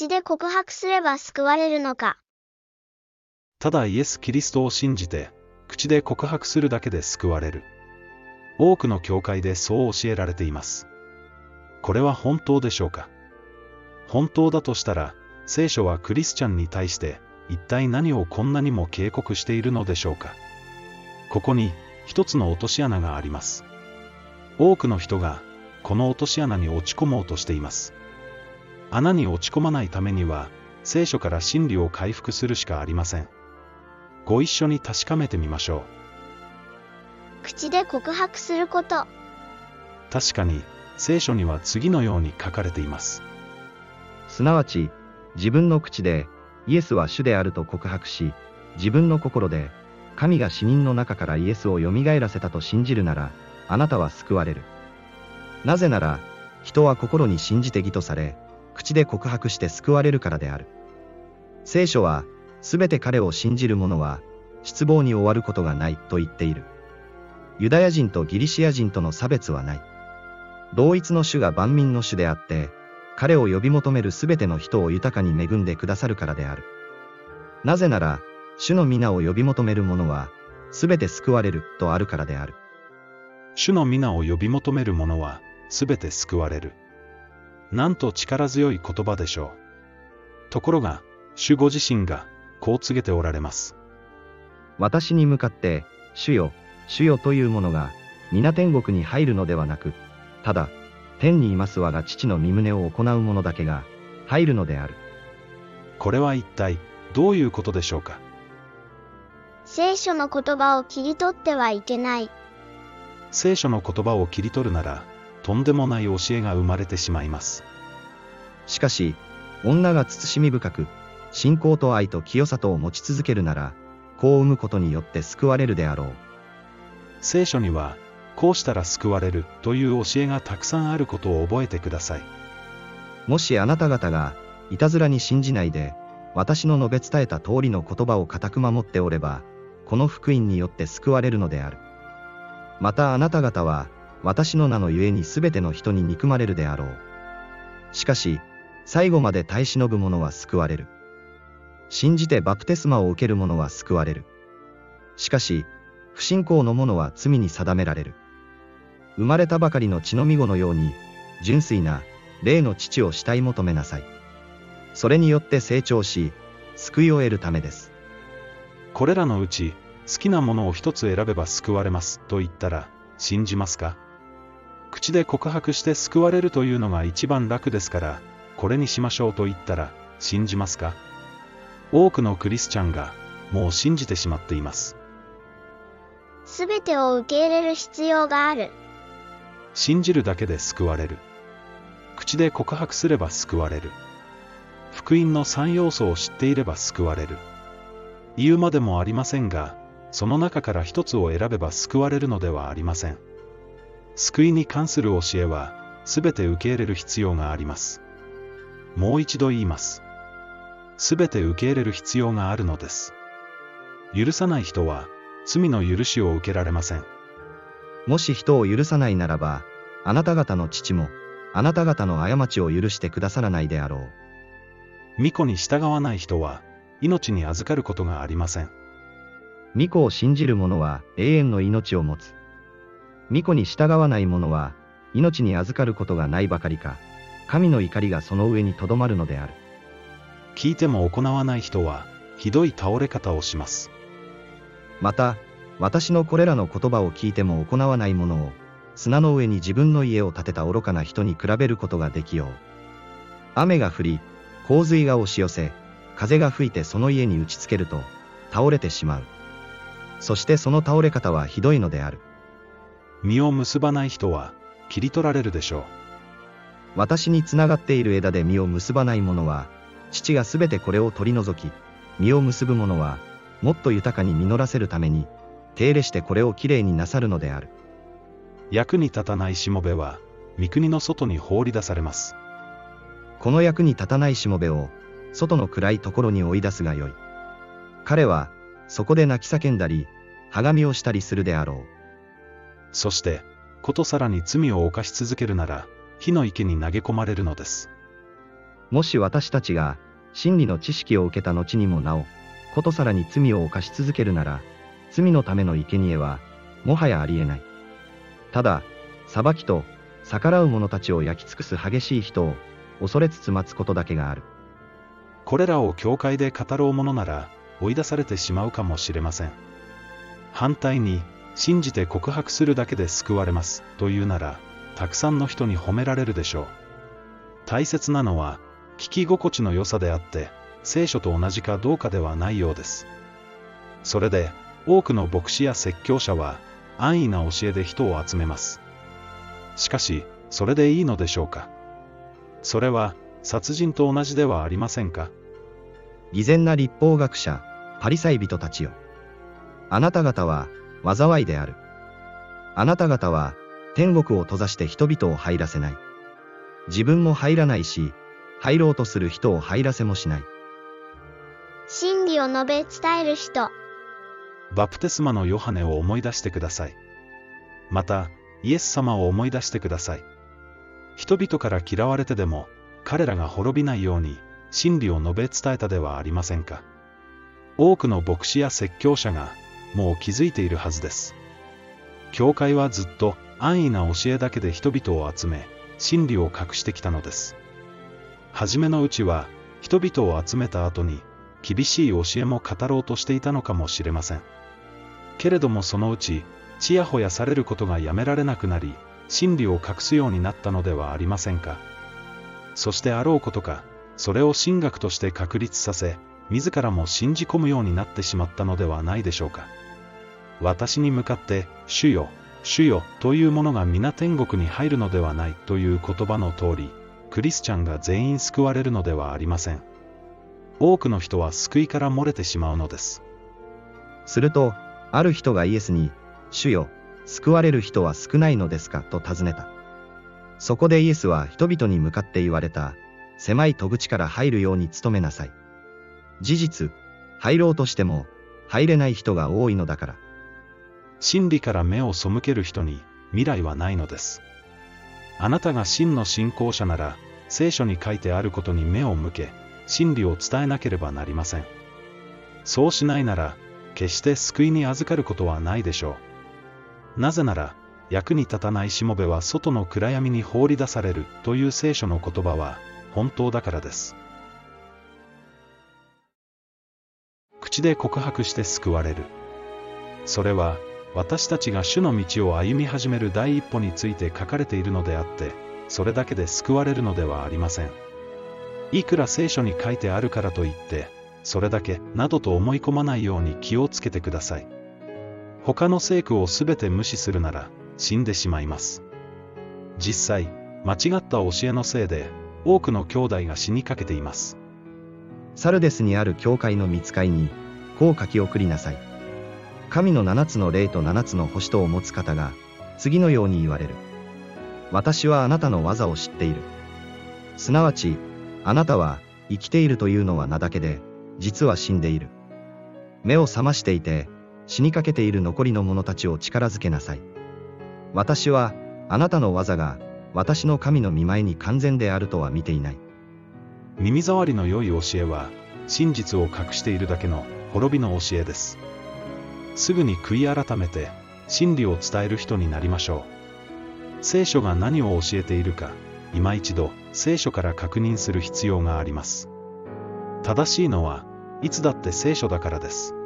口で告白すれば救われるのか。ただイエス・キリストを信じて、口で告白するだけで救われる。多くの教会でそう教えられています。これは本当でしょうか？本当だとしたら、聖書はクリスチャンに対して一体何をこんなにも警告しているのでしょうか？ここに一つの落とし穴があります。多くの人がこの落とし穴に落ち込もうとしています。穴に落ち込まないためには聖書から真理を回復するしかありません。ご一緒に確かめてみましょう。口で告白すること。確かに聖書には次のように書かれています。すなわち、自分の口でイエスは主であると告白し、自分の心で神が死人の中からイエスを蘇らせたと信じるなら、あなたは救われる。なぜなら、人は心に信じて義とされ、口で告白して救われるからである。聖書は、すべて彼を信じる者は、失望に終わることがないと言っている。ユダヤ人とギリシア人との差別はない。同一の主が万民の主であって、彼を呼び求めるすべての人を豊かに恵んでくださるからである。なぜなら、主の皆を呼び求める者は、すべて救われるとあるからである。主の皆を呼び求める者は、すべて救われる。なんと力強い言葉でしょう。ところが、主ご自身が、こう告げておられます。私に向かって、主よ、主よという者が、皆天国に入るのではなく、ただ、天にいます我が父の身旨を行う者だけが、入るのである。これは一体、どういうことでしょうか？聖書の言葉を切り取ってはいけない。聖書の言葉を切り取るなら、とんでもない教えが生まれてしまいます。しかし、女が慎み深く、信仰と愛と清里を持ち続けるなら、子を産むことによって救われるであろう。聖書には、こうしたら救われるという教えがたくさんあることを覚えてください。もしあなた方が、いたずらに信じないで、私の述べ伝えた通りの言葉を固く守っておれば、この福音によって救われるのである。またあなた方は、私の名のゆえに全ての人に憎まれるであろう。しかし、最後まで耐え忍ぶ者は救われる。信じてバプテスマを受ける者は救われる。しかし、不信仰の者は罪に定められる。生まれたばかりの血のみ子のように、純粋な、霊の父を慕い求めなさい。それによって成長し、救いを得るためです。これらのうち、好きなものを一つ選べば救われますと言ったら、信じますか？口で告白して救われるというのが一番楽ですから、これにしましょうと言ったら、信じますか？多くのクリスチャンが、もう信じてしまっています。すべてを受け入れる必要がある。信じるだけで救われる。口で告白すれば救われる。福音の3要素を知っていれば救われる。言うまでもありませんが、その中から一つを選べば救われるのではありません。救いに関する教えは、すべて受け入れる必要があります。もう一度言います。すべて受け入れる必要があるのです。許さない人は、罪の許しを受けられません。もし人を許さないならば、あなた方の父も、あなた方の過ちを許してくださらないであろう。巫女に従わない人は、命に預かることがありません。巫女を信じる者は永遠の命を持つ。巫女に従わない者は、命に預かることがないばかりか、神の怒りがその上にとどまるのである。聞いても行わない人は、ひどい倒れ方をします。また、私のこれらの言葉を聞いても行わない者を、砂の上に自分の家を建てた愚かな人に比べることができよう。雨が降り、洪水が押し寄せ、風が吹いてその家に打ちつけると、倒れてしまう。そしてその倒れ方はひどいのである。実を結ばない人は、切り取られるでしょう。私につながっている枝で実を結ばない者は、父がすべてこれを取り除き、実を結ぶ者は、もっと豊かに実らせるために、手入れしてこれをきれいになさるのである。役に立たないしもべは、三国の外に放り出されます。この役に立たないしもべを、外の暗いところに追い出すがよい。彼は、そこで泣き叫んだり、はがみをしたりするであろう。そして、ことさらに罪を犯し続けるなら、火の池に投げ込まれるのです。もし私たちが、真理の知識を受けた後にもなお、ことさらに罪を犯し続けるなら、罪のための生贄は、もはやありえない。ただ、裁きと、逆らう者たちを焼き尽くす激しい人を、恐れつつ待つことだけがある。これらを教会で語ろうものなら、追い出されてしまうかもしれません。反対に、信じて告白するだけで救われます、というなら、たくさんの人に褒められるでしょう。大切なのは、聞き心地の良さであって、聖書と同じかどうかではないようです。それで、多くの牧師や説教者は、安易な教えで人を集めます。しかし、それでいいのでしょうか。それは、殺人と同じではありませんか。偽善な立法学者、パリサイ人たちよ。あなた方は、災いである。あなた方は、天国を閉ざして人々を入らせない。自分も入らないし、入ろうとする人を入らせもしない。真理を述べ伝える人。バプテスマのヨハネを思い出してください。また、イエス様を思い出してください。人々から嫌われてでも、彼らが滅びないように、真理を述べ伝えたではありませんか。多くの牧師や説教者が、もう気づいているはずです。教会はずっと安易な教えだけで人々を集め、真理を隠してきたのです。初めのうちは、人々を集めた後に、厳しい教えも語ろうとしていたのかもしれません。けれどもそのうち、ちやほやされることがやめられなくなり、真理を隠すようになったのではありませんか。そしてあろうことか、それを神学として確立させ、自らも信じ込むようになってしまったのではないでしょうか。私に向かって、主よ、主よ、というものが皆天国に入るのではないという言葉の通り、クリスチャンが全員救われるのではありません。多くの人は救いから漏れてしまうのです。すると、ある人がイエスに、主よ、救われる人は少ないのですか？と尋ねた。そこでイエスは人々に向かって言われた、狭い戸口から入るように努めなさい。事実、入ろうとしても、入れない人が多いのだから。真理から目を背ける人に未来はないのです。あなたが真の信仰者なら、聖書に書いてあることに目を向け、真理を伝えなければなりません。そうしないなら、決して救いに預かることはないでしょう。なぜなら、役に立たないしもべは外の暗闇に放り出されるという聖書の言葉は本当だからです。口で告白して救われる。それは、私たちが主の道を歩み始める第一歩について書かれているのであって、それだけで救われるのではありません。いくら聖書に書いてあるからといって、それだけ、などと思い込まないように気をつけてください。他の聖句をすべて無視するなら、死んでしまいます。実際、間違った教えのせいで、多くの兄弟が死にかけています。サルデスにある教会の見つかいに、こう書き送りなさい。神の七つの霊と七つの星とを持つ方が、次のように言われる。私はあなたの技を知っている。すなわち、あなたは、生きているというのは名だけで、実は死んでいる。目を覚ましていて、死にかけている残りの者たちを力づけなさい。私は、あなたの技が、私の神の見舞いに完全であるとは見ていない。耳障りの良い教えは、真実を隠しているだけの滅びの教えです。すぐに悔い改めて、真理を伝える人になりましょう。聖書が何を教えているか、今一度、聖書から確認する必要があります。正しいのは、いつだって聖書だからです。